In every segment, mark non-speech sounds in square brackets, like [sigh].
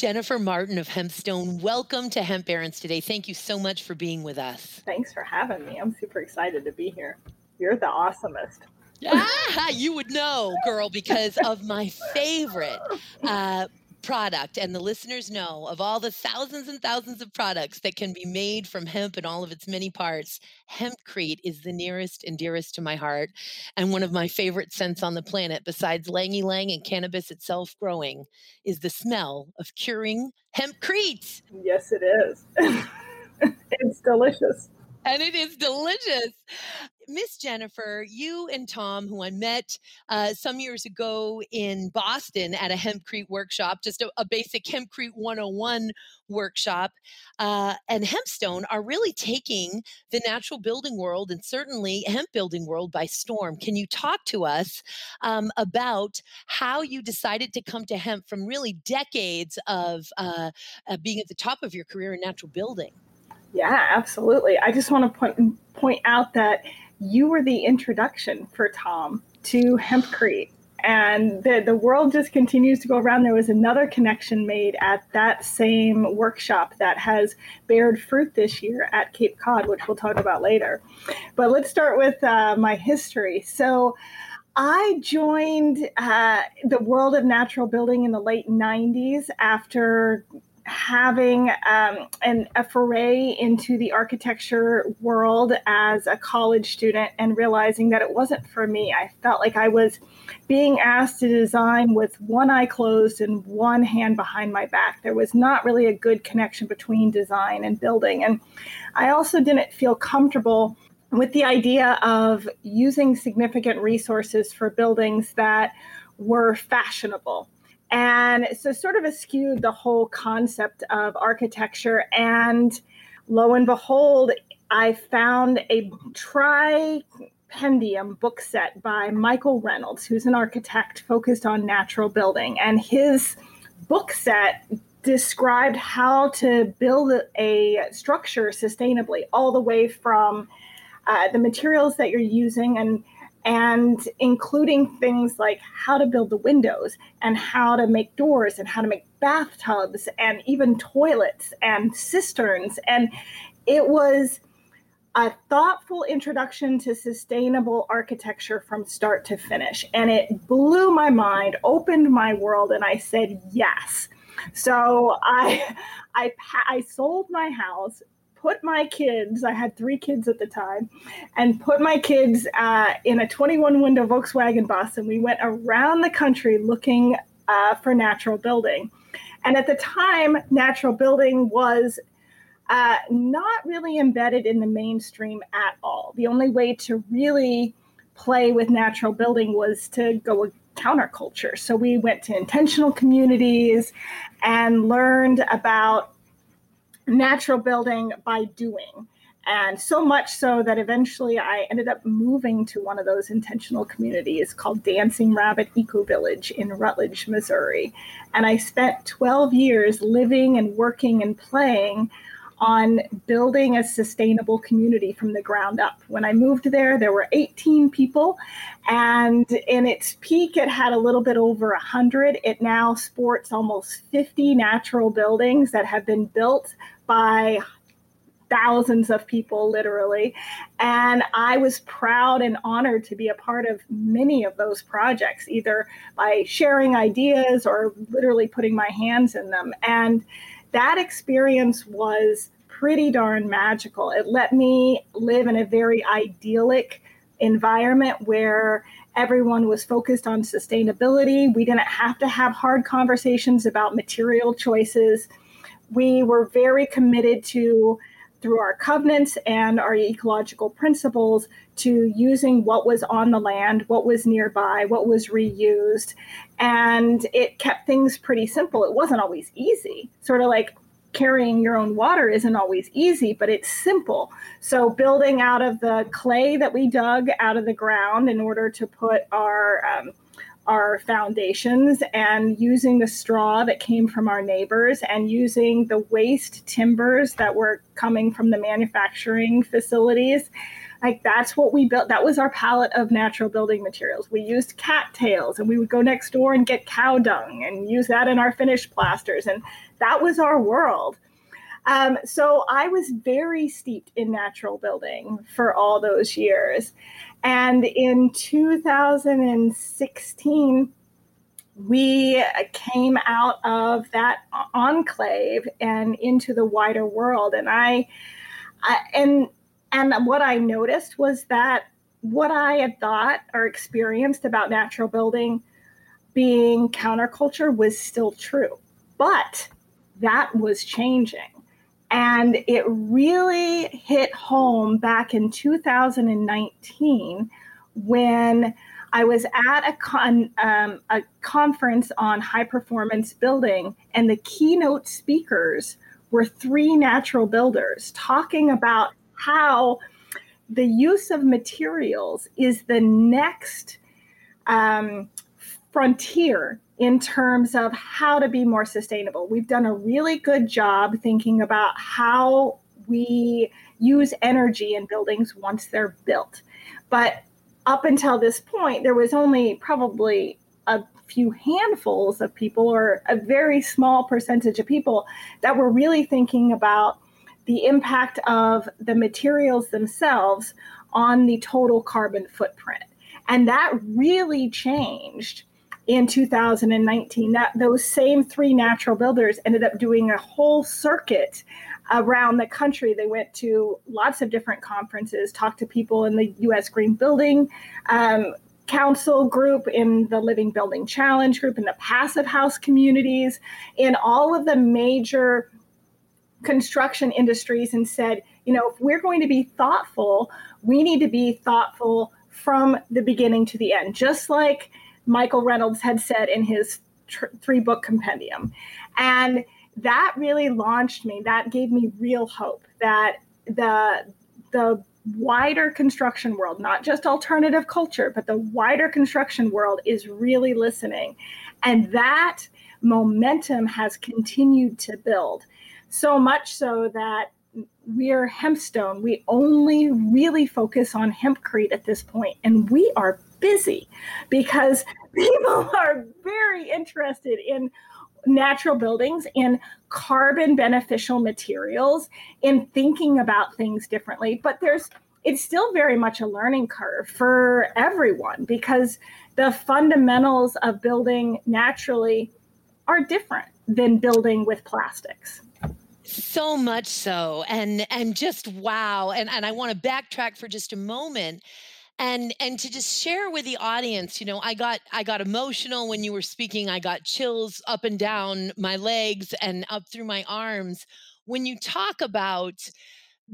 Jennifer Martin of Hempstone, welcome to Hemp Barons today. Thank you so much for being with us. Thanks for having me. I'm super excited to be here. You're the awesomest. ah, you would know, girl, because of my favorite uh, product. And the listeners know of all the thousands and thousands of products that can be made from hemp and all of its many parts, hempcrete is the nearest and dearest to my heart. And one of my favorite scents on the planet, besides ylang ylang and cannabis itself growing, is the smell of curing hempcrete. Yes, it is. [laughs] it's delicious and it is delicious. Miss Jennifer, you and Tom, who I met uh, some years ago in Boston at a hempcrete workshop, just a, a basic hempcrete 101 workshop, uh, and Hempstone are really taking the natural building world and certainly hemp building world by storm. Can you talk to us um, about how you decided to come to hemp from really decades of uh, being at the top of your career in natural building? Yeah, absolutely. I just want to point point out that you were the introduction for Tom to Hempcrete. And the, the world just continues to go around. There was another connection made at that same workshop that has bared fruit this year at Cape Cod, which we'll talk about later. But let's start with uh, my history. So, I joined uh, the world of natural building in the late 90s after having um, an, a foray into the architecture world as a college student and realizing that it wasn't for me. I felt like I was being asked to design with one eye closed and one hand behind my back. There was not really a good connection between design and building. And I also didn't feel comfortable with the idea of using significant resources for buildings that were fashionable and so, sort of eschewed the whole concept of architecture. And lo and behold, I found a tripendium book set by Michael Reynolds, who's an architect focused on natural building. And his book set described how to build a structure sustainably, all the way from uh, the materials that you're using and and including things like how to build the windows and how to make doors and how to make bathtubs and even toilets and cisterns. And it was a thoughtful introduction to sustainable architecture from start to finish. And it blew my mind, opened my world, and I said yes. So I, [laughs] I, I sold my house, put my kids, I had three kids at the time, and put my kids uh, in a 21 window Volkswagen bus. And we went around the country looking uh, for natural building. And at the time, natural building was uh, not really embedded in the mainstream at all. The only way to really play with natural building was to go counterculture. So we went to intentional communities and learned about natural building by doing. And so much so that eventually I ended up moving to one of those intentional communities called Dancing Rabbit Eco Village in Rutledge, Missouri. And I spent 12 years living and working and playing on building a sustainable community from the ground up. When I moved there, there were 18 people, and in its peak, it had a little bit over 100. It now sports almost 50 natural buildings that have been built by thousands of people, literally. And I was proud and honored to be a part of many of those projects, either by sharing ideas or literally putting my hands in them. And that experience was pretty darn magical. It let me live in a very idyllic environment where everyone was focused on sustainability. We didn't have to have hard conversations about material choices we were very committed to through our covenants and our ecological principles to using what was on the land, what was nearby, what was reused. And it kept things pretty simple. It wasn't always easy, sort of like carrying your own water isn't always easy, but it's simple. So, building out of the clay that we dug out of the ground in order to put our um, our foundations and using the straw that came from our neighbors and using the waste timbers that were coming from the manufacturing facilities like that's what we built. That was our palette of natural building materials. We used cattails and we would go next door and get cow dung and use that in our finished plasters and that was our world. Um, so i was very steeped in natural building for all those years. And in 2016 we came out of that enclave and into the wider world. And I, I and and what I noticed was that what I had thought or experienced about natural building being counterculture was still true. But that was changing. And it really hit home back in 2019 when I was at a, con, um, a conference on high performance building, and the keynote speakers were three natural builders talking about how the use of materials is the next um, frontier in terms of how to be more sustainable. We've done a really good job thinking about how we use energy in buildings once they're built. But up until this point, there was only probably a few handfuls of people or a very small percentage of people that were really thinking about the impact of the materials themselves on the total carbon footprint. And that really changed in 2019. That those same three natural builders ended up doing a whole circuit around the country. They went to lots of different conferences, talked to people in the U.S. Green Building um, Council group, in the Living Building Challenge group, in the Passive House communities, in all of the major construction industries and said, you know, if we're going to be thoughtful, we need to be thoughtful from the beginning to the end, just like Michael Reynolds had said in his tr- three book compendium. And that really launched me. That gave me real hope that the the wider construction world, not just alternative culture, but the wider construction world is really listening. And that momentum has continued to build. So much so that we're hempstone. We only really focus on hempcrete at this point, and we are busy because [laughs] people are very interested in natural buildings, in carbon beneficial materials, in thinking about things differently. But there's it's still very much a learning curve for everyone because the fundamentals of building naturally are different than building with plastics so much so and and just wow and and i want to backtrack for just a moment and and to just share with the audience you know i got i got emotional when you were speaking i got chills up and down my legs and up through my arms. When you talk about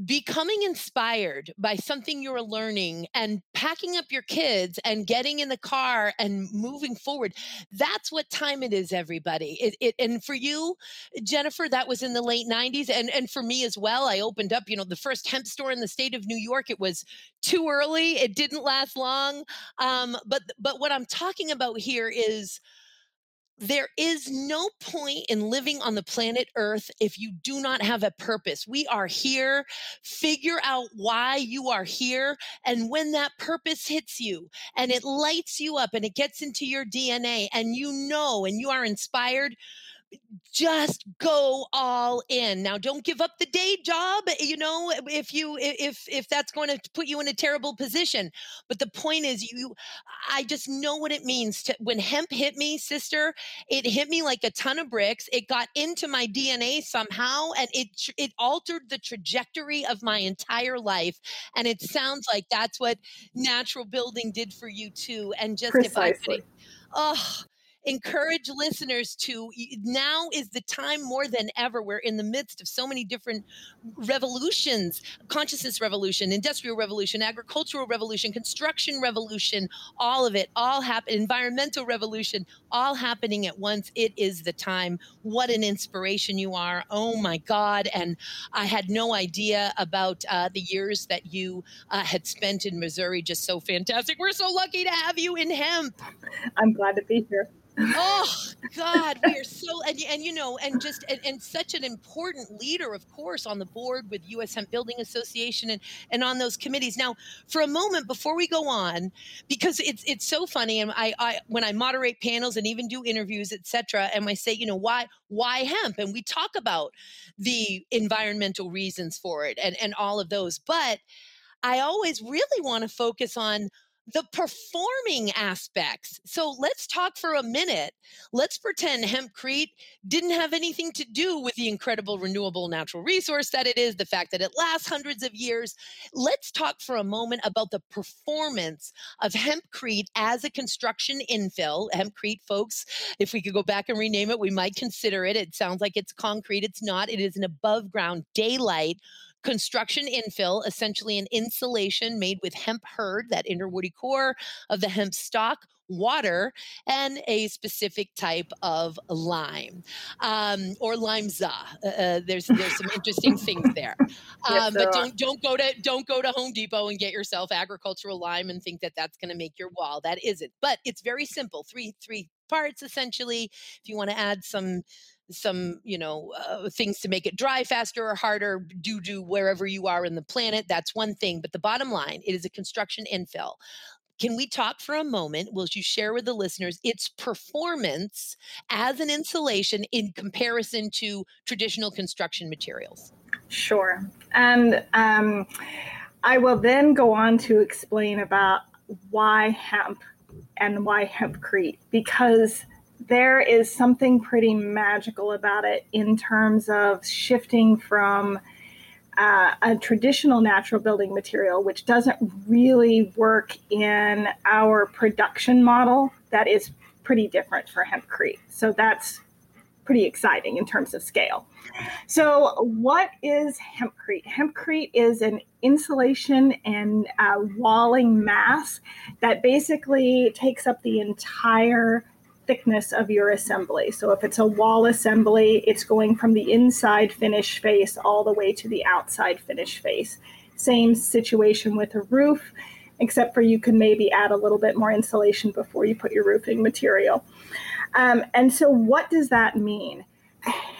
becoming inspired by something you're learning and packing up your kids and getting in the car and moving forward that's what time it is everybody. It, it, and for you jennifer that was in the late 90s and and for me as well i opened up you know the first hemp store in the state of new york. It was too early. It didn't last long. Um, but but what i'm talking about here is there is no point in living on the planet Earth if you do not have a purpose. We are here. Figure out why you are here. And when that purpose hits you and it lights you up and it gets into your DNA and you know and you are inspired, just go all in. Now don't give up the day job you know if you if if that's going to put you in a terrible position. But the point is you i just know what it means to when hemp hit me sister it hit me like a ton of bricks. It got into my dna somehow and it it altered the trajectory of my entire life. And it sounds like that's what natural building did for you too. And just Precisely. if i could oh encourage listeners to now is the time more than ever. We're in the midst of so many different revolutions consciousness revolution, industrial revolution, agricultural revolution, construction revolution, all of it, all happen, environmental revolution, all happening at once. It is the time. What an inspiration you are. Oh my God. And I had no idea about uh, the years that you uh, had spent in Missouri. Just so fantastic. We're so lucky to have you in hemp. I'm glad to be here oh god we are so and, and you know and just and, and, such an important leader of course on the board with us hemp building association and and on those committees. Now for a moment before we go on because it's it's so funny and i i when i moderate panels and even do interviews etc and i say you know why why hemp? And we talk about the environmental reasons for it and and all of those but i always really want to focus on the performing aspects. So let's talk for a minute. Let's pretend hempcrete didn't have anything to do with the incredible renewable natural resource that it is, the fact that it lasts hundreds of years. Let's talk for a moment about the performance of hempcrete as a construction infill. Hempcrete, folks, if we could go back and rename it, we might consider it. It sounds like it's concrete. It's not. It is an above ground daylight construction infill, essentially an insulation made with hemp hurd, that inner woody core of the hemp stalk, water, and a specific type of lime um, or limeza. Uh, uh, there's there's some interesting things [laughs] there, um, yes, there but don't don't go to don't go to Home Depot and get yourself agricultural lime and think that that's going to make your wall. That isn't. But it's very simple. Three three parts essentially. If you want to add some some you know uh, things to make it dry faster or harder do do wherever you are in the planet that's one thing but the bottom line it is a construction infill can we talk for a moment? Will you share with the listeners its performance as an insulation in comparison to traditional construction materials? Sure. And um, i will then go on to explain about why hemp and why hempcrete because there is something pretty magical about it in terms of shifting from uh, a traditional natural building material, which doesn't really work in our production model, that is pretty different for hempcrete. So that's pretty exciting in terms of scale. So, what is hempcrete? Hempcrete is an insulation and uh, walling mass that basically takes up the entire thickness of your assembly. So if it's a wall assembly, it's going from the inside finish face all the way to the outside finish face. Same situation with a roof, except for you can maybe add a little bit more insulation before you put your roofing material. Um, and so, what does that mean?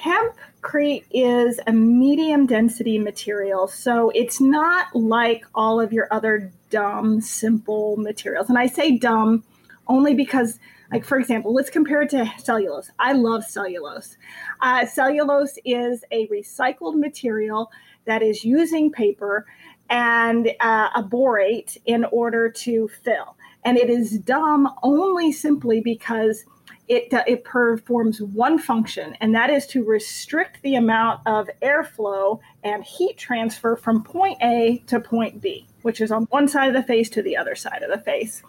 Hempcrete is a medium density material, so it's not like all of your other dumb, simple materials. And I say dumb only because like, for example, let's compare it to cellulose. I love cellulose. Uh, cellulose is a recycled material that is using paper and uh, a borate in order to fill. And it is dumb only simply because it, uh, it performs one function, and that is to restrict the amount of airflow and heat transfer from point A to point B, which is on one side of the face to the other side of the face.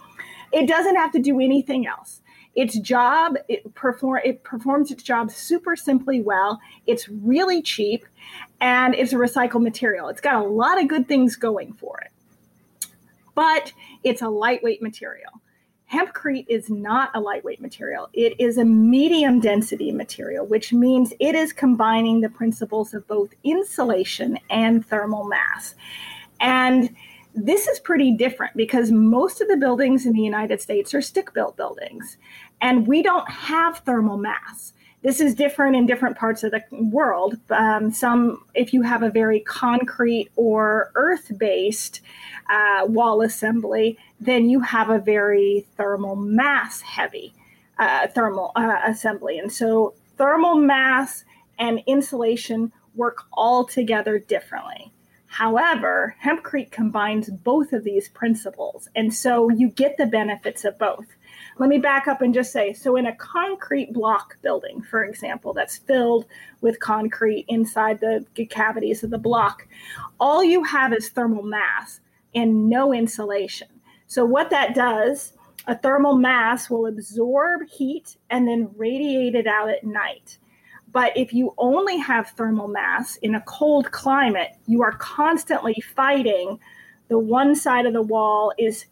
It doesn't have to do anything else. Its job, it perform it performs its job super simply well. It's really cheap, and it's a recycled material. It's got a lot of good things going for it, but it's a lightweight material. Hempcrete is not a lightweight material. It is a medium density material, which means it is combining the principles of both insulation and thermal mass. And this is pretty different because most of the buildings in the United States are stick built buildings and we don't have thermal mass. This is different in different parts of the world. Um, some, if you have a very concrete or earth based uh, wall assembly, then you have a very thermal mass heavy uh, thermal uh, assembly. And so thermal mass and insulation work all together differently. However, hempcrete combines both of these principles. And so you get the benefits of both. Let me back up and just say so, in a concrete block building, for example, that's filled with concrete inside the cavities of the block, all you have is thermal mass and no insulation. So, what that does a thermal mass will absorb heat and then radiate it out at night. But if you only have thermal mass in a cold climate, you are constantly fighting. The one side of the wall is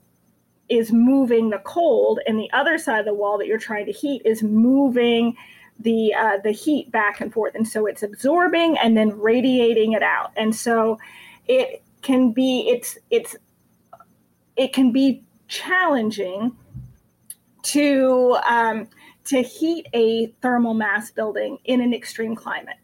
is moving the cold, and the other side of the wall that you're trying to heat is moving the uh, the heat back and forth, and so it's absorbing and then radiating it out, and so it can be it's it's it can be challenging to um, to heat a thermal mass building in an extreme climate.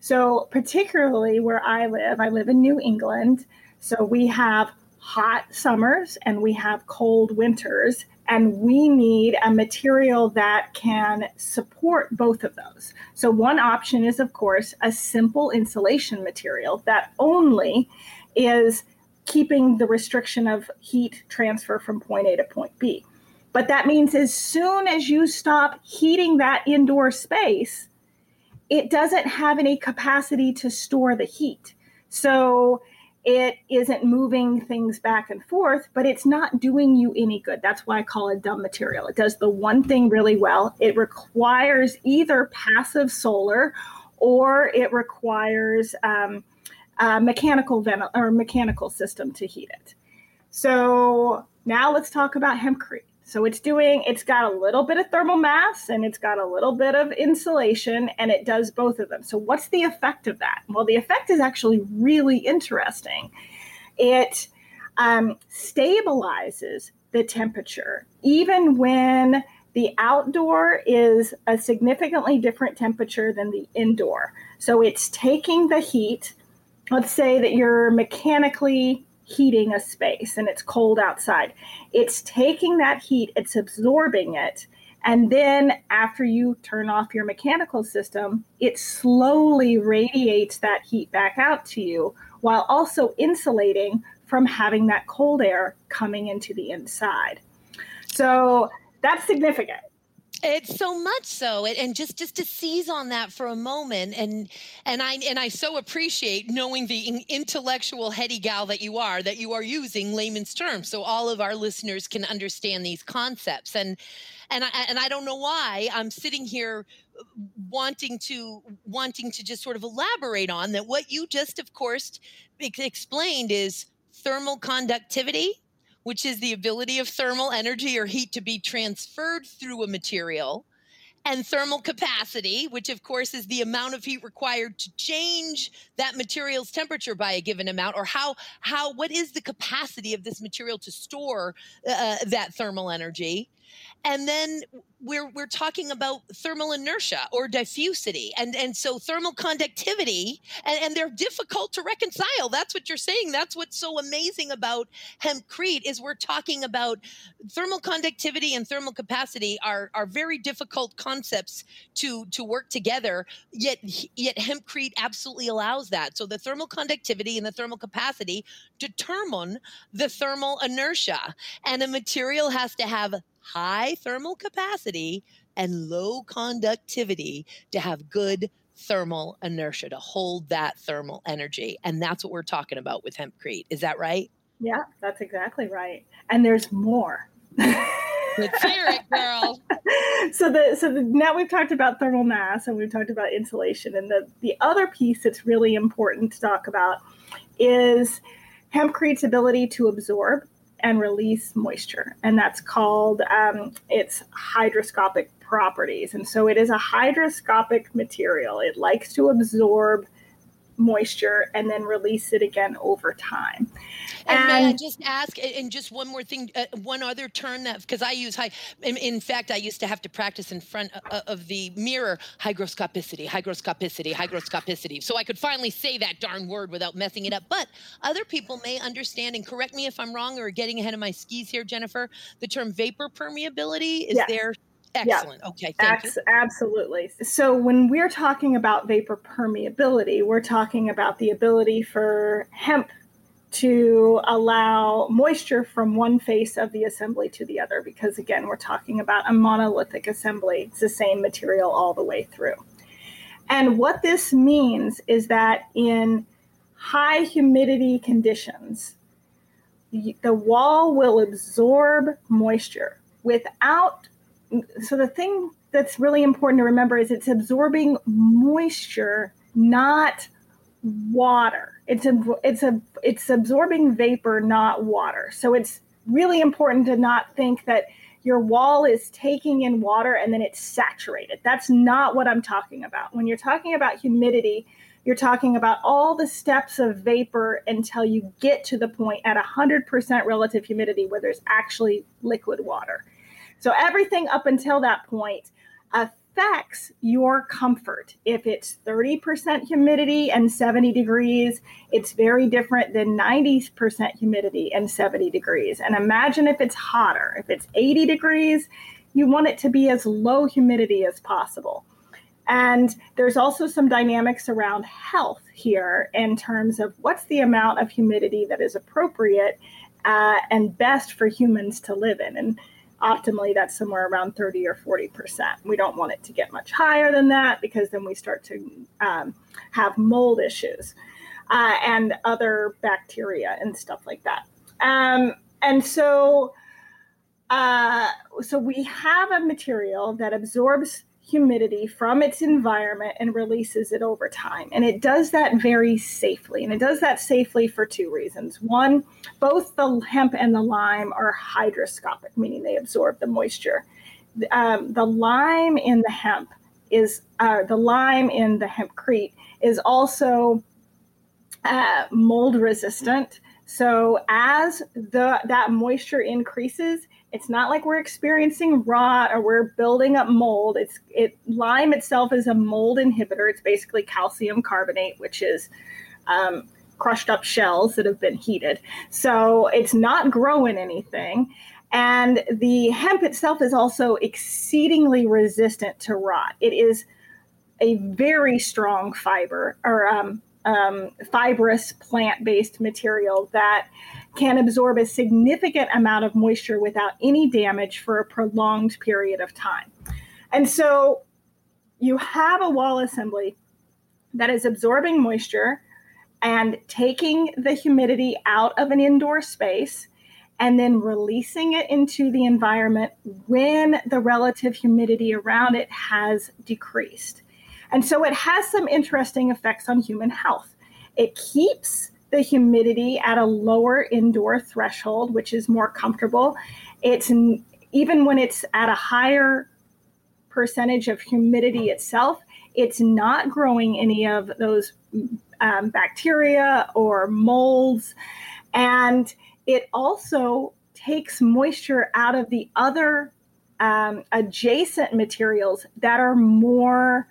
So, particularly where I live, I live in New England. So, we have hot summers and we have cold winters, and we need a material that can support both of those. So, one option is, of course, a simple insulation material that only is keeping the restriction of heat transfer from point A to point B. But that means as soon as you stop heating that indoor space, it doesn't have any capacity to store the heat. So it isn't moving things back and forth, but it's not doing you any good. That's why I call it dumb material. It does the one thing really well. It requires either passive solar or it requires um, a mechanical ventil- or mechanical system to heat it. So now let's talk about hempcrete. So it's doing, it's got a little bit of thermal mass and it's got a little bit of insulation and it does both of them. So what's the effect of that? Well, the effect is actually really interesting. It um, stabilizes the temperature even when the outdoor is a significantly different temperature than the indoor. So it's taking the heat. Let's say that you're mechanically heating a space and it's cold outside. It's taking that heat, it's absorbing it. And then after you turn off your mechanical system, it slowly radiates that heat back out to you while also insulating from having that cold air coming into the inside. So that's significant. It's so much so, and just just to seize on that for a moment, and and I and I so appreciate knowing the intellectual heady gal that you are, that you are using layman's terms, so all of our listeners can understand these concepts. And and I and I don't know why I'm sitting here uh, wanting to wanting to just sort of elaborate on that. What you just, of course, explained is thermal conductivity which is the ability of thermal energy or heat to be transferred through a material, and thermal capacity, which of course is the amount of heat required to change that material's temperature by a given amount, or how how what is the capacity of this material to store uh, that thermal energy, and then we're we're talking about thermal inertia or diffusivity and and so thermal conductivity and, and they're difficult to reconcile. That's what you're saying. That's what's so amazing about hempcrete is we're talking about thermal conductivity and thermal capacity are are very difficult concepts to to work together. Yet yet hempcrete absolutely allows that. So the thermal conductivity and the thermal capacity determine the thermal inertia. And a material has to have high thermal capacity and low conductivity to have good thermal inertia to hold that thermal energy. And that's what we're talking about with hempcrete. Is that right? Yeah, that's exactly right. And there's more. Let's hear it, girl. [laughs] so the so the, now we've talked about thermal mass and we've talked about insulation, and the the other piece that's really important to talk about is hempcrete's ability to absorb and release moisture, and that's called um, its hygroscopic properties. And so it is a hygroscopic material. It likes to absorb moisture and then release it again over time. And, and may I just ask, and just one more thing, uh, one other term that because I use high. In, in, fact, I used to have to practice in front of, of the mirror hygroscopicity, hygroscopicity, hygroscopicity, so I could finally say that darn word without messing it up. But other people may understand, and correct me if I'm wrong or getting ahead of my skis here, Jennifer. The term vapor permeability is there Excellent. Yeah, okay. Thank you. Absolutely. So when we're talking about vapor permeability, we're talking about the ability for hemp to allow moisture from one face of the assembly to the other, because again, we're talking about a monolithic assembly. It's the same material all the way through. And what this means is that in high humidity conditions, the wall will absorb moisture without so the thing that's really important to remember is it's absorbing moisture, not water. It's a, it's a it's absorbing vapor, not water. So it's really important to not think that your wall is taking in water and then it's saturated. That's not what I'm talking about. When you're talking about humidity, you're talking about all the steps of vapor until you get to the point at 100% relative humidity where there's actually liquid water. So everything up until that point affects your comfort. If it's 30% humidity and 70 degrees, it's very different than 90% humidity and 70 degrees. And imagine if it's hotter. If it's 80 degrees, you want it to be as low humidity as possible. And there's also some dynamics around health here in terms of what's the amount of humidity that is appropriate uh, and best for humans to live in. And optimally, that's somewhere around 30 or 40%. We don't want it to get much higher than that because then we start to um, have mold issues uh, and other bacteria and stuff like that. Um, and so, uh, so we have a material that absorbs humidity from its environment and releases it over time. And it does that very safely. And it does that safely for two reasons. One, both the hemp and the lime are hygroscopic, meaning they absorb the moisture. Um, the lime in the hemp is uh, the lime in the hempcrete is also uh, mold resistant. So as the that moisture increases, it's not like we're experiencing rot or we're building up mold. It's it lime itself is a mold inhibitor. It's basically calcium carbonate, which is um, crushed up shells that have been heated. So it's not growing anything. And the hemp itself is also exceedingly resistant to rot. It is a very strong fiber or um, um, fibrous plant based material that can absorb a significant amount of moisture without any damage for a prolonged period of time. And so you have a wall assembly that is absorbing moisture and taking the humidity out of an indoor space and then releasing it into the environment when the relative humidity around it has decreased. And so it has some interesting effects on human health. It keeps the humidity at a lower indoor threshold, which is more comfortable. It's even when it's at a higher percentage of humidity itself, it's not growing any of those um, bacteria or molds. And it also takes moisture out of the other um, adjacent materials that are more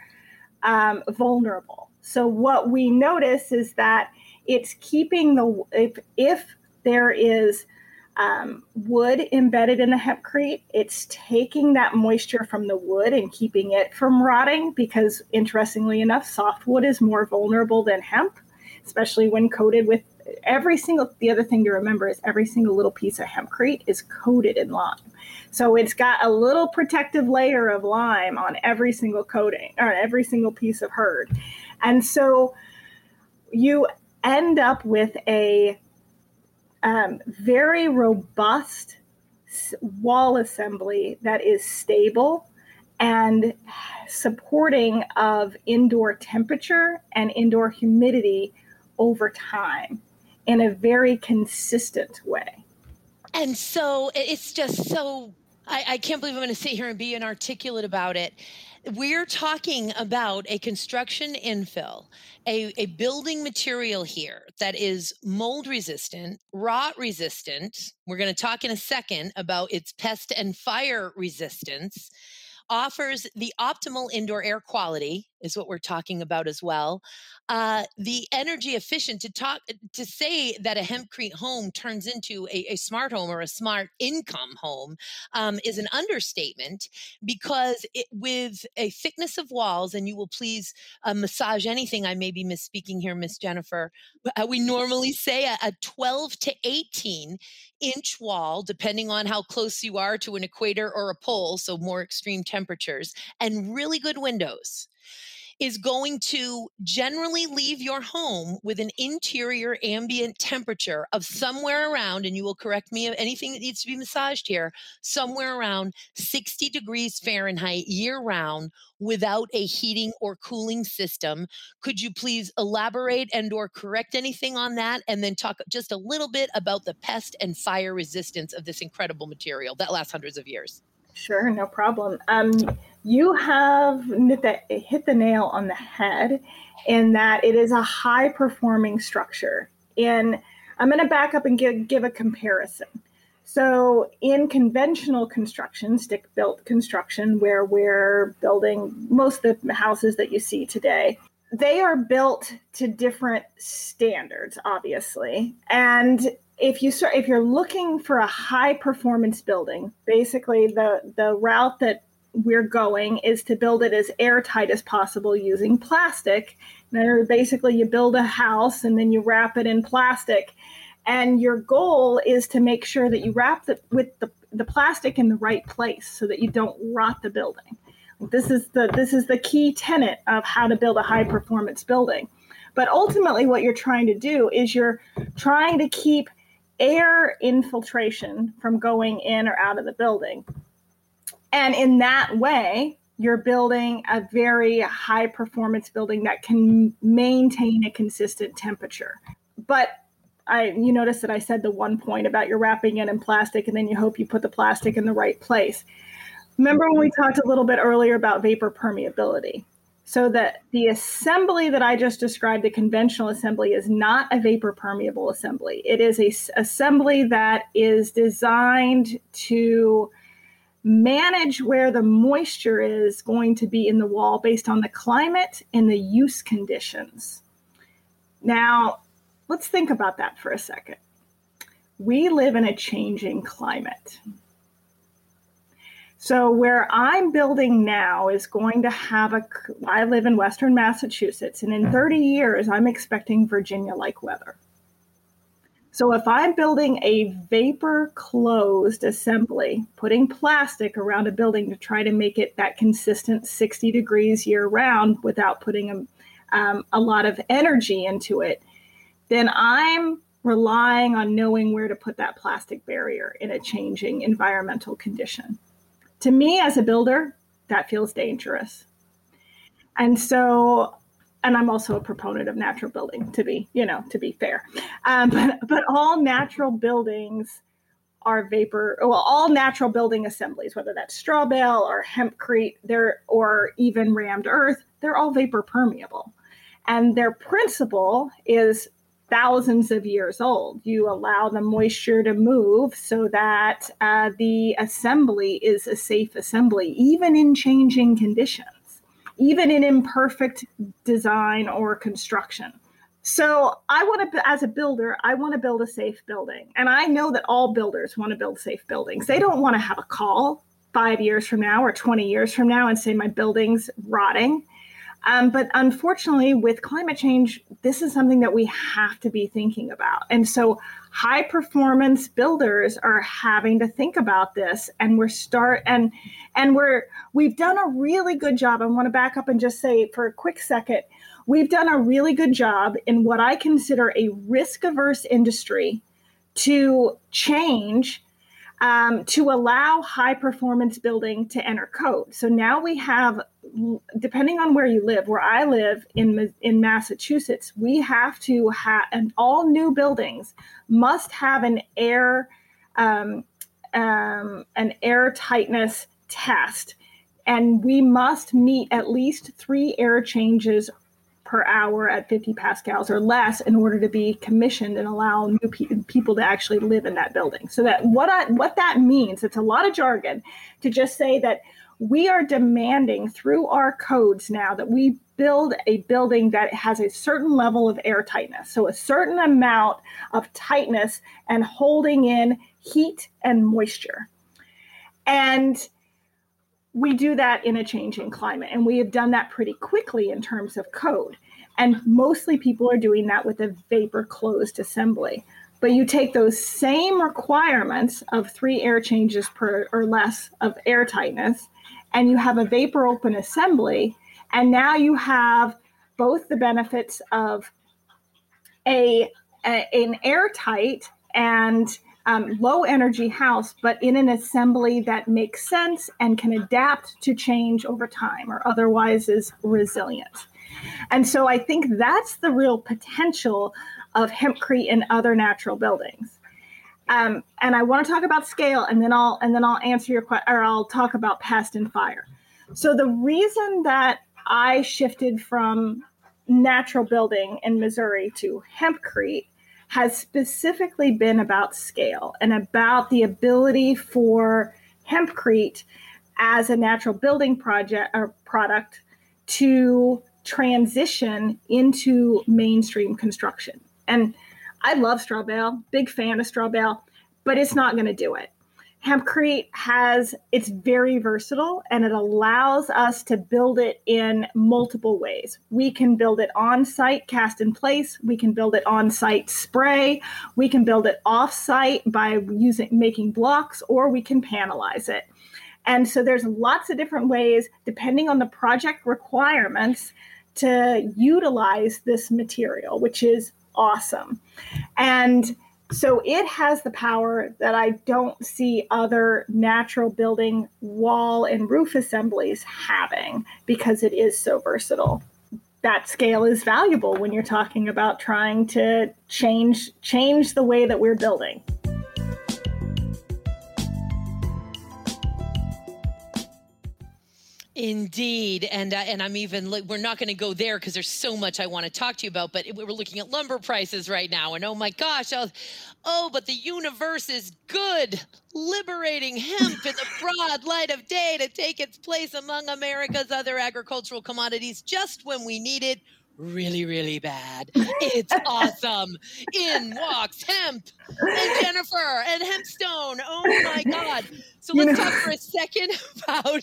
um, vulnerable. So, what we notice is that it's keeping the if if there is um, wood embedded in the hempcrete. It's taking that moisture from the wood and keeping it from rotting because, interestingly enough, softwood is more vulnerable than hemp, especially when coated with every single. The other thing to remember is every single little piece of hempcrete is coated in lime. So it's got a little protective layer of lime on every single coating or every single piece of hurd. And so you end up with a um, very robust wall assembly that is stable and supporting of indoor temperature and indoor humidity over time in a very consistent way. And so it's just so, I, I can't believe I'm going to sit here and be inarticulate about it. We're talking about a construction infill, a, a building material here that is mold resistant, rot resistant. We're going to talk in a second about its pest and fire resistance offers the optimal indoor air quality is what we're talking about as well. Uh, the energy efficient to talk to say that a hempcrete home turns into a, a smart home or a smart income home um, is an understatement because it, with a thickness of walls and you will please uh, massage anything i may be misspeaking here miss jennifer uh, we normally say a, a 12 to 18 inch wall depending on how close you are to an equator or a pole so more extreme temperatures and really good windows is going to generally leave your home with an interior ambient temperature of somewhere around, and you will correct me of anything that needs to be massaged here, somewhere around 60 degrees Fahrenheit year round without a heating or cooling system. Could you please elaborate and or correct anything on that and then talk just a little bit about the pest and fire resistance of this incredible material that lasts hundreds of years? Sure, no problem. Um, you have hit the, hit the nail on the head in that it is a high performing structure. And I'm going to back up and give, give a comparison. So, in conventional construction, stick built construction, where we're building most of the houses that you see today, they are built to different standards, obviously. And if you start, if you're looking for a high performance building, basically the the route that we're going is to build it as airtight as possible using plastic. And basically, you build a house and then you wrap it in plastic. And your goal is to make sure that you wrap it with the, the plastic in the right place so that you don't rot the building. This is the this is the key tenet of how to build a high performance building. But ultimately, what you're trying to do is you're trying to keep air infiltration from going in or out of the building. And in that way, you're building a very high performance building that can maintain a consistent temperature. But I you notice that I said the one point about you're wrapping it in plastic and then you hope you put the plastic in the right place. Remember when we talked a little bit earlier about vapor permeability? So that the assembly that I just described, the conventional assembly, is not a vapor permeable assembly. It is a s- assembly that is designed to manage where the moisture is going to be in the wall based on the climate and the use conditions. Now, let's think about that for a second. We live in a changing climate. So, where I'm building now is going to have a. I live in Western Massachusetts, and in 30 years, I'm expecting Virginia like weather. So, if I'm building a vapor closed assembly, putting plastic around a building to try to make it that consistent 60 degrees year round without putting a, um, a lot of energy into it, then I'm relying on knowing where to put that plastic barrier in a changing environmental condition to me as a builder, that feels dangerous. And so, and I'm also a proponent of natural building to be, you know, to be fair. Um, [laughs] but, but all natural buildings are vapor, well, all natural building assemblies, whether that's straw bale or hempcrete, they're, or even rammed earth, they're all vapor permeable. And their principle is thousands of years old. You allow the moisture to move so that uh, the assembly is a safe assembly, even in changing conditions, even in imperfect design or construction. So I want to, as a builder, I want to build a safe building. And I know that all builders want to build safe buildings. They don't want to have a call five years from now or 20 years from now and say my building's rotting. Um, but unfortunately, with climate change, this is something that we have to be thinking about. And so, high performance builders are having to think about this. And we're start and and we're we've done a really good job. I want to back up and just say for a quick second, we've done a really good job in what I consider a risk averse industry to change um, to allow high performance building to enter code. So now we have, depending on where you live, where I live in in Massachusetts, we have to have, and all new buildings must have an air um, um, an air tightness test, and we must meet at least three air changes per hour at 50 pascals or less in order to be commissioned and allow new pe- people to actually live in that building. So that what I, what that means, it's a lot of jargon to just say that we are demanding through our codes now that we build a building that has a certain level of air tightness. So a certain amount of tightness and holding in heat and moisture. And we do that in a changing climate. And we have done that pretty quickly in terms of code. And mostly people are doing that with a vapor closed assembly. But you take those same requirements of three air changes per or less of air tightness, and you have a vapor open assembly, And now you have both the benefits of a, a an airtight and um, low energy house, but in an assembly that makes sense and can adapt to change over time or otherwise is resilient. And so I think that's the real potential of hempcrete and other natural buildings. Um, and I want to talk about scale, and then I'll and then I'll answer your question, or I'll talk about pest and fire. So the reason that I shifted from natural building in Missouri to hempcrete has specifically been about scale and about the ability for hempcrete as a natural building project or product to transition into mainstream construction. And I love straw bale, big fan of straw bale, but it's not going to do it. Hempcrete has it's very versatile and it allows us to build it in multiple ways. We can build it on site, cast in place. We can build it on site, spray. We can build it off site by using making blocks, or we can panelize it. And so there's lots of different ways, depending on the project requirements, to utilize this material, which is awesome. And so it has the power that I don't see other natural building wall and roof assemblies having because it is so versatile. That scale is valuable when you're talking about trying to change change the way that we're building. Indeed, and uh, and I'm even we're not going to go there because there's so much I want to talk to you about. But we're looking at lumber prices right now, and oh my gosh, I'll, oh, but the universe is good, liberating hemp in the [laughs] broad light of day to take its place among America's other agricultural commodities just when we need it really, really bad. It's [laughs] awesome. In walks Hemp and Jennifer and Hempstone. Oh my God. So let's talk for a second [laughs] about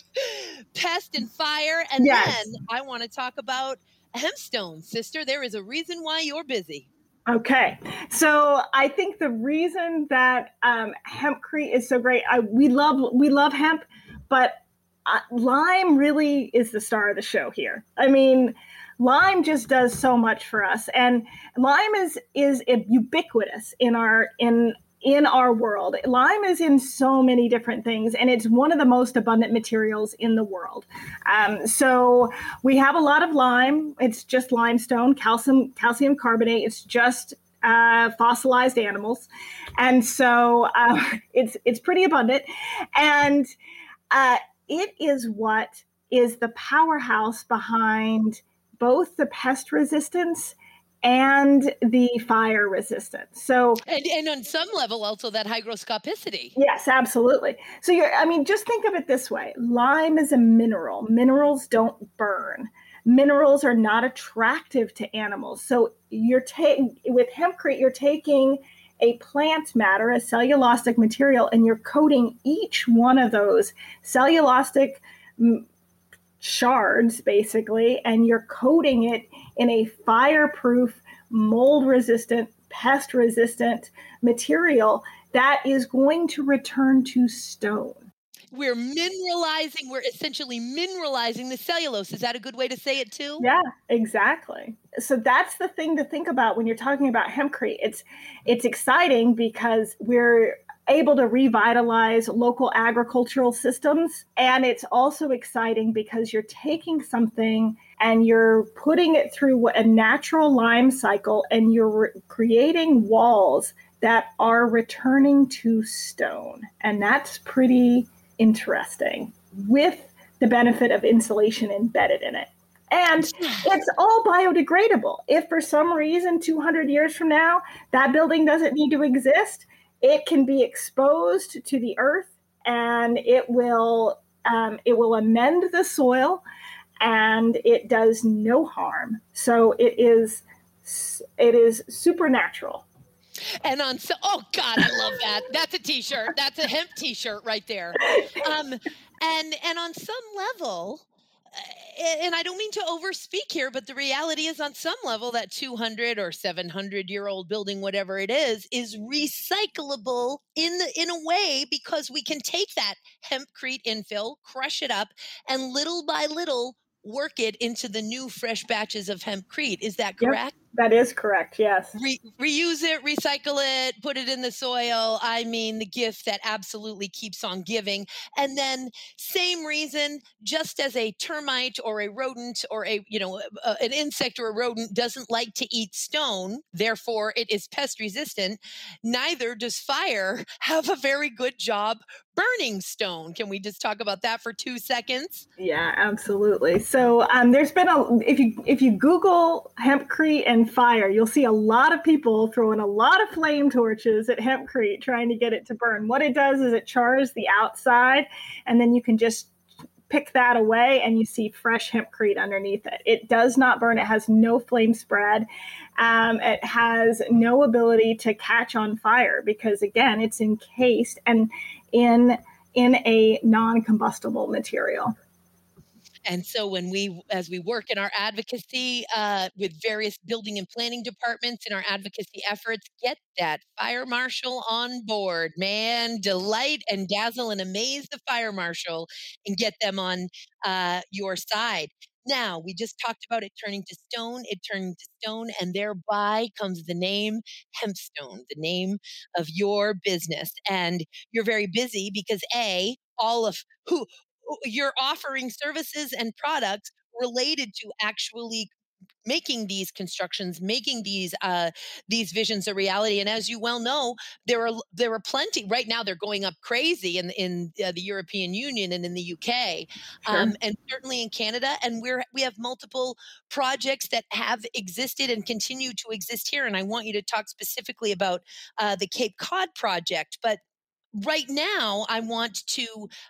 pest and fire. And yes. then I want to talk about Hempstone, sister. There is a reason why you're busy. Okay, so I think the reason that um, hempcrete is so great, I, we love we love hemp, but uh, lime really is the star of the show here. I mean, lime just does so much for us. And lime is is ubiquitous in our in in our world. Lime is in so many different things and it's one of the most abundant materials in the world. Um, so we have a lot of lime. It's just limestone calcium calcium carbonate. It's just uh, fossilized animals, and so uh, [laughs] it's it's pretty abundant, and uh, it is what is the powerhouse behind both the pest resistance and the fire resistance. So and, and on some level also that hygroscopicity. Yes, absolutely. So you're I mean just think of it this way. Lime is a mineral. Minerals don't burn. Minerals are not attractive to animals. So you're taking with hempcrete you're taking a plant matter, a cellulosic material, and you're coating each one of those cellulosic shards basically, and you're coating it in a fireproof, mold resistant, pest resistant material that is going to return to stone. We're mineralizing, we're essentially mineralizing the cellulose. Is that a good way to say it too? Yeah, exactly. So that's the thing to think about when you're talking about hempcrete. It's it's exciting because we're able to revitalize local agricultural systems. And it's also exciting because you're taking something and you're putting it through a natural lime cycle and you're re- creating walls that are returning to stone. And that's pretty interesting with the benefit of insulation embedded in it. And it's all biodegradable. If for some reason 200 years from now that building doesn't need to exist, it can be exposed to the earth and it will um, it will amend the soil and it does no harm. So it is it is supernatural. And on so oh god i love that. That's a t-shirt. That's a hemp t-shirt right there. Um and and on some level and I don't mean to overspeak here, but the reality is on some level that 200 or 700 year old building, whatever it is, is recyclable in the, in a way because we can take that hempcrete infill, crush it up, and little by little work it into the new fresh batches of hempcrete. Is that correct? That is correct. Yes. Re- reuse it, recycle it, put it in the soil. I mean, the gift that absolutely keeps on giving. And then, same reason, just as a termite or a rodent or a, you know, a, an insect or a rodent doesn't like to eat stone, therefore it is pest resistant, neither does fire [laughs] have a very good job burning stone. Can we just talk about that for two seconds? Yeah, absolutely. So um, there's been a if you if you Google hempcrete and fire, you'll see a lot of people throwing a lot of flame torches at hempcrete trying to get it to burn. What it does is it chars the outside, and then you can just pick that away and you see fresh hempcrete underneath it. It does not burn. It has no flame spread. Um, it has no ability to catch on fire because again, it's encased and in in a non-combustible material. And so when we, as we work in our advocacy uh, with various building and planning departments in our advocacy efforts, get that fire marshal on board, man. Delight and dazzle and amaze the fire marshal and get them on uh, your side. Now, we just talked about it turning to stone, it turning to stone, and thereby comes the name Hempstone, the name of your business. And you're very busy because A, all of who you're offering services and products related to actually making these constructions making these uh these visions a reality and as you well know there are there are plenty right now they're going up crazy in in uh, the European Union and in the UK sure. um, and certainly in Canada and we're we have multiple projects that have existed and continue to exist here and I want you to talk specifically about uh, the Cape Cod project but right now i want to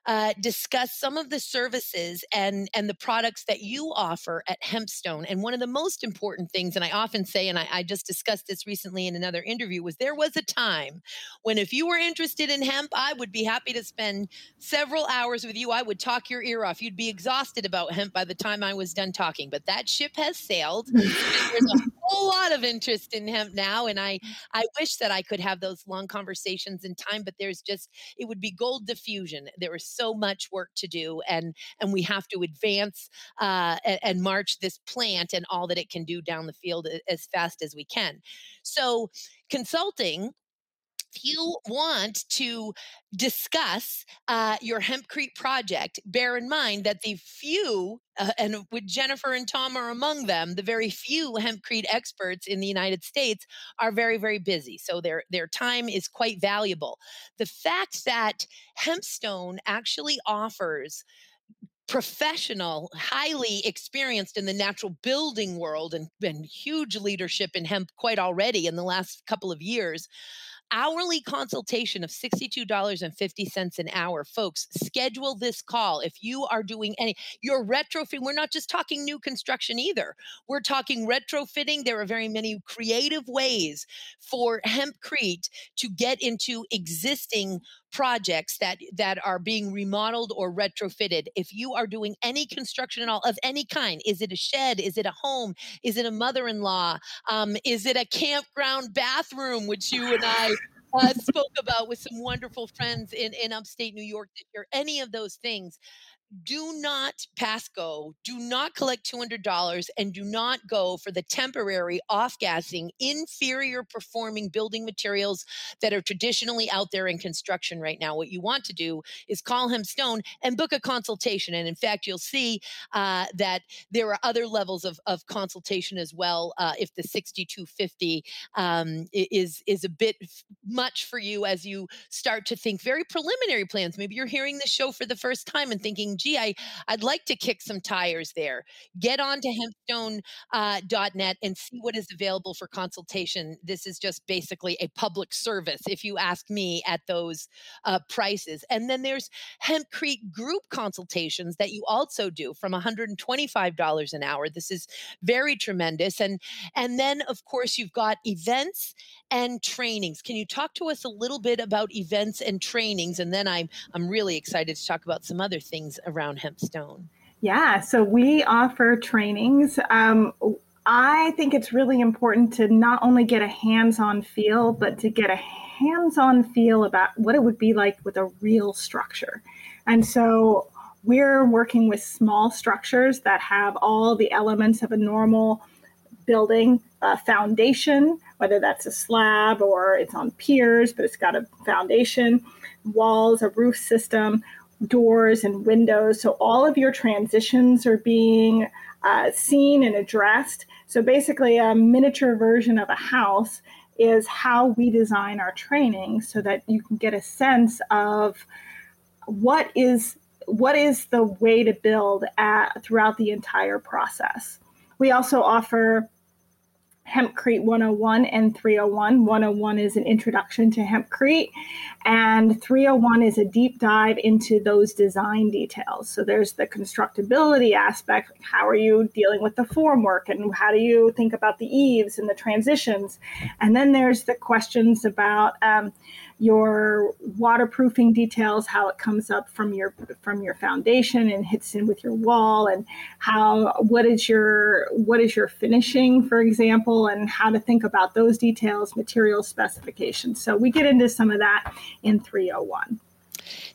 uh, discuss some of the services and and the products that you offer at hempstone and one of the most important things and i often say and I, I, just discussed this recently in another interview was there was a time when if you were interested in hemp i would be happy to spend several hours with you. I would talk your ear off. You'd be exhausted about hemp by the time i was done talking but that ship has sailed whole lot of interest in hemp now and i i wish that i could have those long conversations in time but there's just it would be gold diffusion. There is so much work to do, and and we have to advance uh, and, and march this plant and all that it can do down the field as fast as we can. So consulting you want to discuss uh, your hempcrete project, bear in mind that the few, uh, and with Jennifer and Tom are among them, the very few hempcrete experts in the United States are very, very busy. So their their time is quite valuable. The fact that Hempstone actually offers professional, highly experienced in the natural building world and, and huge leadership in hemp quite already in the last couple of years hourly consultation of $62.50 an hour. Folks, schedule this call if you are doing any, you're retrofitting. We're not just talking new construction either. We're talking retrofitting. There are very many creative ways for hempcrete to get into existing projects that that are being remodeled or retrofitted if you are doing any construction at all of any kind is it a shed? Is it a home? Is it a mother-in-law? Um, is it a campground bathroom which you and i [laughs] uh, spoke about with some wonderful friends in, in upstate new york this year? Any of those things do not pass go, do not collect $200, and do not go for the temporary off gassing, inferior performing building materials that are traditionally out there in construction right now. What you want to do is call Hempstone and book a consultation. And in fact, you'll see uh, that there are other levels of, of consultation as well. Uh, if the 6250 um, is, is a bit much for you as you start to think very preliminary plans, maybe you're hearing the show for the first time and thinking, gee, I, I'd like to kick some tires there. Get on to hempstone.net uh, and see what is available for consultation. This is just basically a public service, if you ask me, at those uh, prices. And then there's Hempcrete group consultations that you also do from $125 an hour. This is very tremendous. And, and then, of course, you've got events and trainings. Can you talk to us a little bit about events and trainings? And then I'm, I'm really excited to talk about some other things around Hempstone? Yeah, so we offer trainings. Um, I think it's really important to not only get a hands on feel, but to get a hands on feel about what it would be like with a real structure. And so we're working with small structures that have all the elements of a normal building a foundation, whether that's a slab or it's on piers, but it's got a foundation, walls, a roof system, doors, and windows. So all of your transitions are being uh, seen and addressed. So basically, a miniature version of a house is how we design our training so that you can get a sense of what is what is the way to build at, throughout the entire process. We also offer Hempcrete 101 and 301. 101 is an introduction to Hempcrete, and 301 is a deep dive into those design details. So there's the constructability aspect. How are you dealing with the formwork, and how do you think about the eaves and the transitions? And then there's the questions about um, your waterproofing details, how it comes up from your from your foundation and hits in with your wall, and how what is your what is your finishing, for example, and how to think about those details, material specifications. So we get into some of that in 301.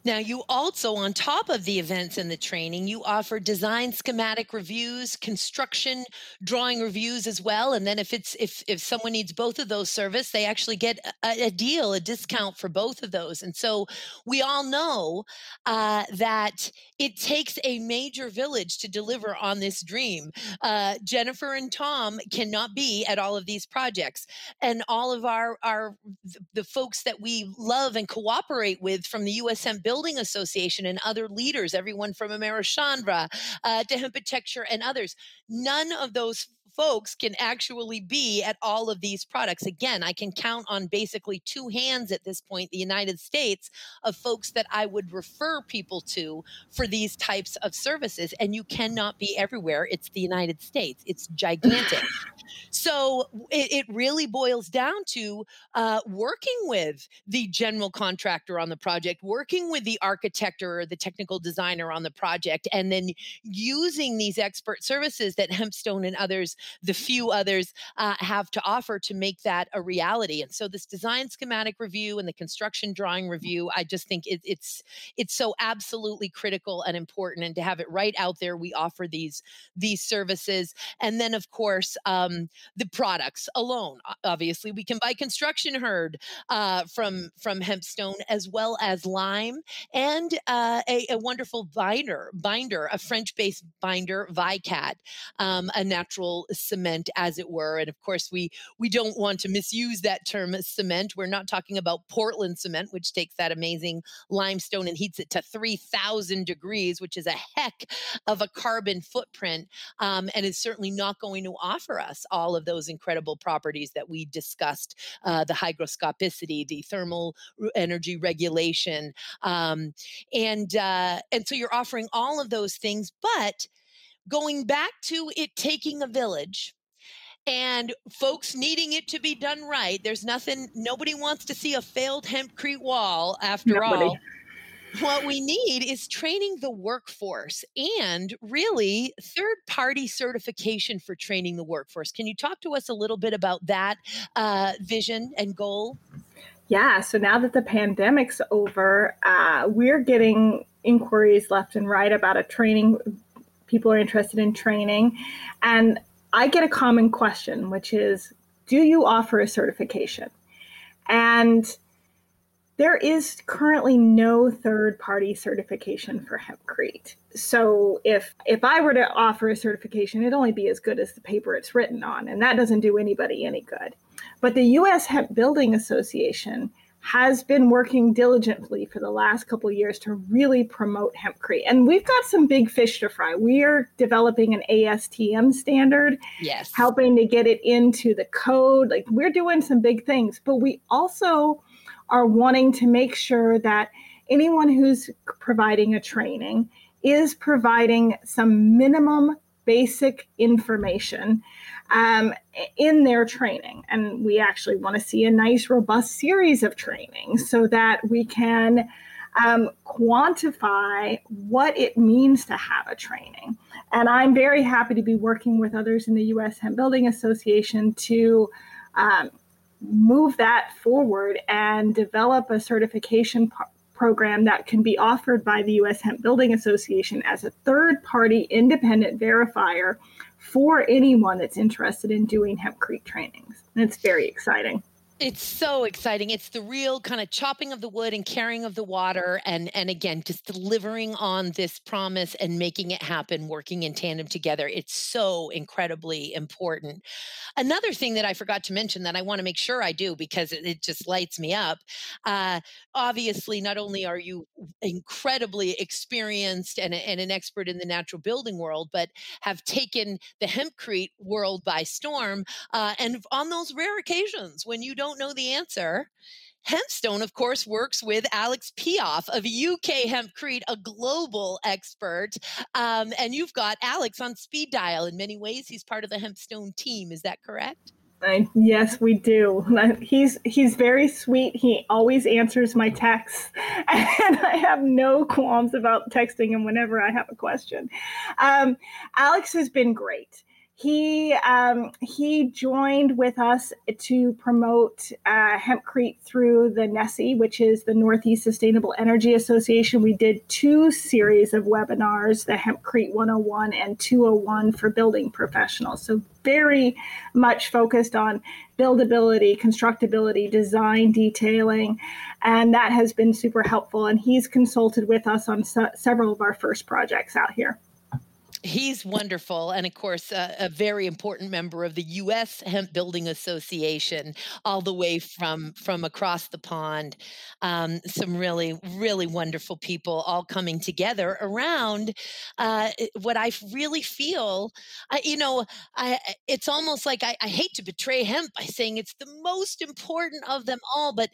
Now, you also, on top of the events and the training, you offer design schematic reviews, construction drawing reviews as well. And then if it's if if someone needs both of those service, they actually get a, a deal, a discount for both of those. And so we all know uh, that it takes a major village to deliver on this dream. Uh, Jennifer and Tom cannot be at all of these projects, and all of our our the folks that we love and cooperate with from the U.S. Hemp Building Building Association and other leaders, everyone from Americhanvre uh, to Hempitecture and others. None of those folks can actually be at all of these products. Again, I can count on basically two hands at this point, the United States, of folks that I would refer people to for these types of services. And you cannot be everywhere. It's the United States, it's gigantic. [sighs] so it, it, really boils down to uh, working with the general contractor on the project, working with the architect or the technical designer on the project, and then using these expert services that Hempstone and others the few others uh, have to offer to make that a reality. And so this design schematic review and the construction drawing review, I just think it, it's it's so absolutely critical and important. And to have it right out there, we offer these these services, and then of course um, the products alone. Obviously, we can buy construction hurd uh, from from Hempstone as well as lime and uh, a, a, wonderful binder binder a French-based binder Vicat, um, a natural cement as it were and of course we we don't want to misuse that term cement. We're not talking about portland cement which takes that amazing limestone and heats it to 3000 degrees which is a heck of a carbon footprint um, and is certainly not going to offer us all of those incredible properties that we discussed uh, the hygroscopicity the thermal energy regulation um, and uh, and so you're offering all of those things but going back to it taking a village and folks needing it to be done right. There's nothing, nobody wants to see a failed hempcrete wall after nobody. all. What we need is training the workforce and really third party certification for training the workforce. Can you talk to us a little bit about that uh, vision and goal? Yeah, so now that the pandemic's over, uh, we're getting inquiries left and right about a training people are interested in training. And I get a common question, which is Do you offer a certification? And there is currently no third party certification for hempcrete so if if i were to offer a certification it'd only be as good as the paper it's written on and that doesn't do anybody any good but the us hemp building association has been working diligently for the last couple of years to really promote hempcrete. And we've got some big fish to fry. We are developing an ASTM standard, yes, helping to get it into the code. Like we're doing some big things, but we also are wanting to make sure that anyone who's providing a training is providing some minimum basic information um, in their training. And we actually want to see a nice, robust series of training so that we can um, quantify what it means to have a training. And I'm very happy to be working with others in the U.S. Hemp Building Association to um, move that forward and develop a certification program that can be offered by the U.S. Hemp Building Association as a third party independent verifier for anyone that's interested in doing hempcrete trainings. And it's very exciting. It's so exciting. It's the real kind of chopping of the wood and carrying of the water and and again just delivering on this promise and making it happen working in tandem together. It's so incredibly important. Another thing that I forgot to mention that I want to make sure I do because it, it just lights me up. Uh, obviously not only are you incredibly experienced and, and an expert in the natural building world, but have taken the hempcrete world by storm. Uh, and on those rare occasions when you don't don't know the answer, Hempstone, of course, works with Alex Piaf of UK Hempcrete, a global expert. Um, and you've got Alex on speed dial. In many ways, he's part of the Hempstone team. Is that correct? Uh, yes, we do. [laughs] He's he's very sweet. He always answers my texts, [laughs] and I have no qualms about texting him whenever I have a question. Um, Alex has been great he um, he joined with us to promote uh, hempcrete through the NESEA, which is the Northeast Sustainable Energy Association. We did two series of webinars, the Hempcrete 101 and 201 for building professionals. So very much focused on buildability, constructability, design, detailing, and that has been super helpful. And he's consulted with us on se- several of our first projects out here. He's wonderful, and of course, uh, a very important member of the U.S. Hemp Building Association, all the way from from across the pond. Um, some really, really wonderful people all coming together around uh, what I really feel. I, you know, I, it's almost like I, I hate to betray hemp by saying it's the most important of them all, but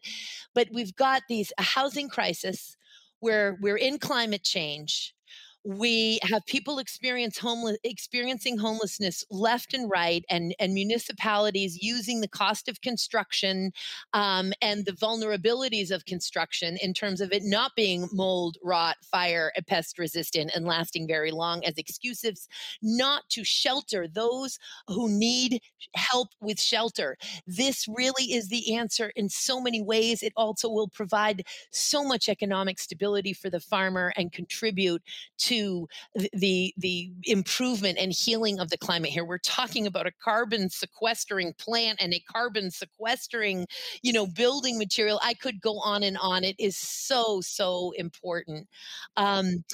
but we've got these a housing crisis where we're in climate change we have people experience homeless experiencing homelessness left and right and and municipalities using the cost of construction um, and the vulnerabilities of construction in terms of it not being mold rot fire pest resistant and lasting very long as excuses not to shelter those who need help with shelter. This really is the answer in so many ways. It also will provide so much economic stability for the farmer and contribute to to the the improvement and healing of the climate here. We're talking about a carbon sequestering plant and a carbon sequestering you know building material. I could go on and on. It is so so important. Um,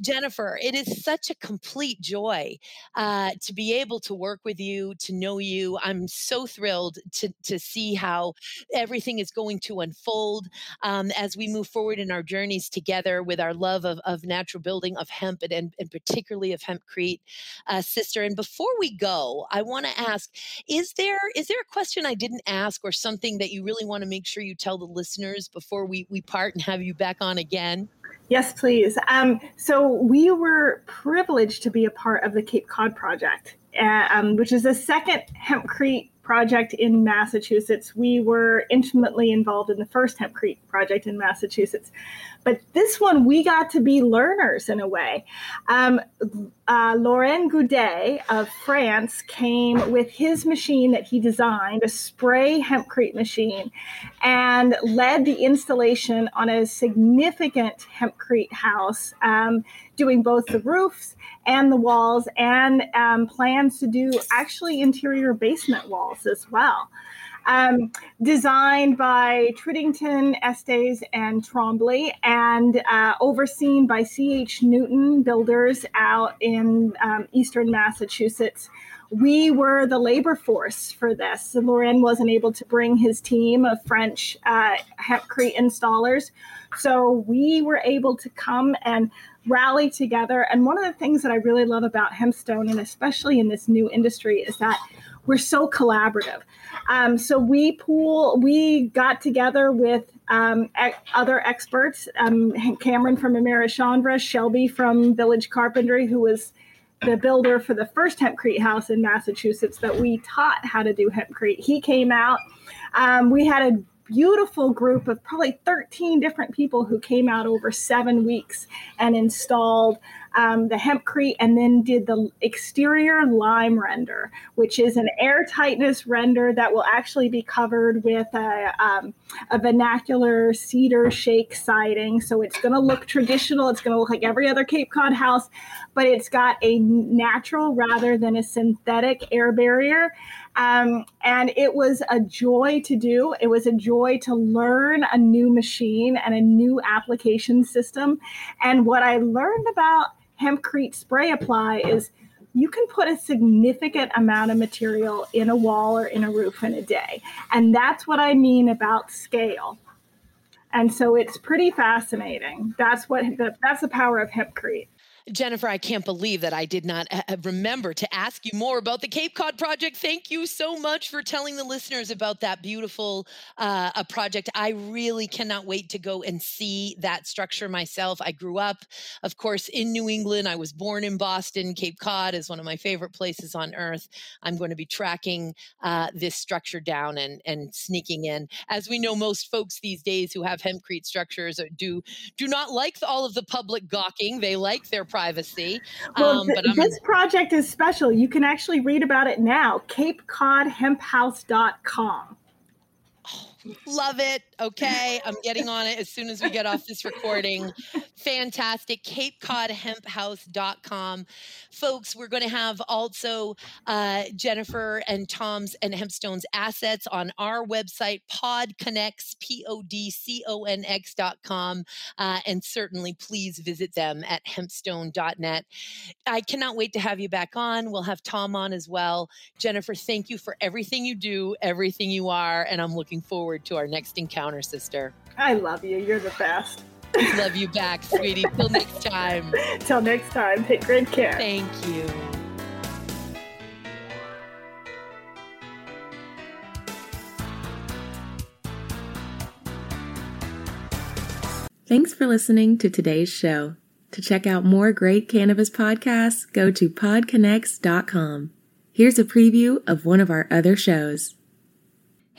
Jennifer, it is such a complete joy uh, to be able to work with you, to know you. I'm so thrilled to, to see how everything is going to unfold um, as we move forward in our journeys together with our love of, of natural building, of hemp, and, and particularly of hempcrete, uh, sister. And before we go, I want to ask: Is there is there a question I didn't ask, or something that you really want to make sure you tell the listeners before we we part and have you back on again? Yes, please. Um, so we were privileged to be a part of the Cape Cod Project, uh, um, which is the second hempcrete project in Massachusetts. We were intimately involved in the first hempcrete project in Massachusetts. But this one, we got to be learners in a way. Um, uh, Laurent Goudet of France came with his machine that he designed, a spray hempcrete machine, and led the installation on a significant hempcrete house, um, doing both the roofs and the walls, and um, plans to do actually interior basement walls as well um, designed by Tridington, Estes, and Trombley, and uh, overseen by C.H. Newton Builders out in um, eastern Massachusetts. We were the labor force for this. Laurent wasn't able to bring his team of French uh, hempcrete installers. So we were able to come and rally together. And one of the things that I really love about Hempstone, and especially in this new industry, is that we're so collaborative. Um, so we pool, we got together with um, other experts, um, Cameron from Americhanvre, Shelby from Village Carpentry, who was the builder for the first hempcrete house in Massachusetts that we taught how to do hempcrete. He came out. Um, we had a beautiful group of probably 13 different people who came out over seven weeks and installed um, the hempcrete and then did the exterior lime render, which is an air tightness render that will actually be covered with a, um, a vernacular cedar shake siding. So it's going to look traditional. It's going to look like every other Cape Cod house, but it's got a natural rather than a synthetic air barrier. Um, and it was a joy to do. It was a joy to learn a new machine and a new application system. And what I learned about hempcrete spray apply is you can put a significant amount of material in a wall or in a roof in a day. And that's what I mean about scale. And so it's pretty fascinating. That's what the, that's the power of hempcrete. Jennifer, I can't believe that I did not uh, uh, remember to ask you more about the Cape Cod project. Thank you so much for telling the listeners about that beautiful uh, a project. I really cannot wait to go and see that structure myself. I grew up, of course, in New England. I was born in Boston. Cape Cod is one of my favorite places on earth. I'm going to be tracking uh, this structure down and, and sneaking in. As we know, most folks these days who have hempcrete structures do do not like all of the public gawking. They like their privacy. Well, um, th- this project is special. You can actually read about it now. CapeCodHempHouse.com. Love it. Okay. I'm getting on it as soon as we get off this recording. Fantastic. CapeCodHempHouse.com. Folks, we're going to have also uh, Jennifer and Tom's and Hempstone's assets on our website, PodConx, P O D C O N X.com. Uh, and certainly please visit them at hempstone.net. I cannot wait to have you back on. We'll have Tom on as well. Jennifer, thank you for everything you do, everything you are. And I'm looking forward to our next encounter, sister. I love you. You're the best. [laughs] love you back, sweetie. Till [laughs] next time. Till next time. Take great care. Thank you. Thanks for listening to today's show. To check out more great cannabis podcasts, go to podconx.com. Here's a preview of one of our other shows.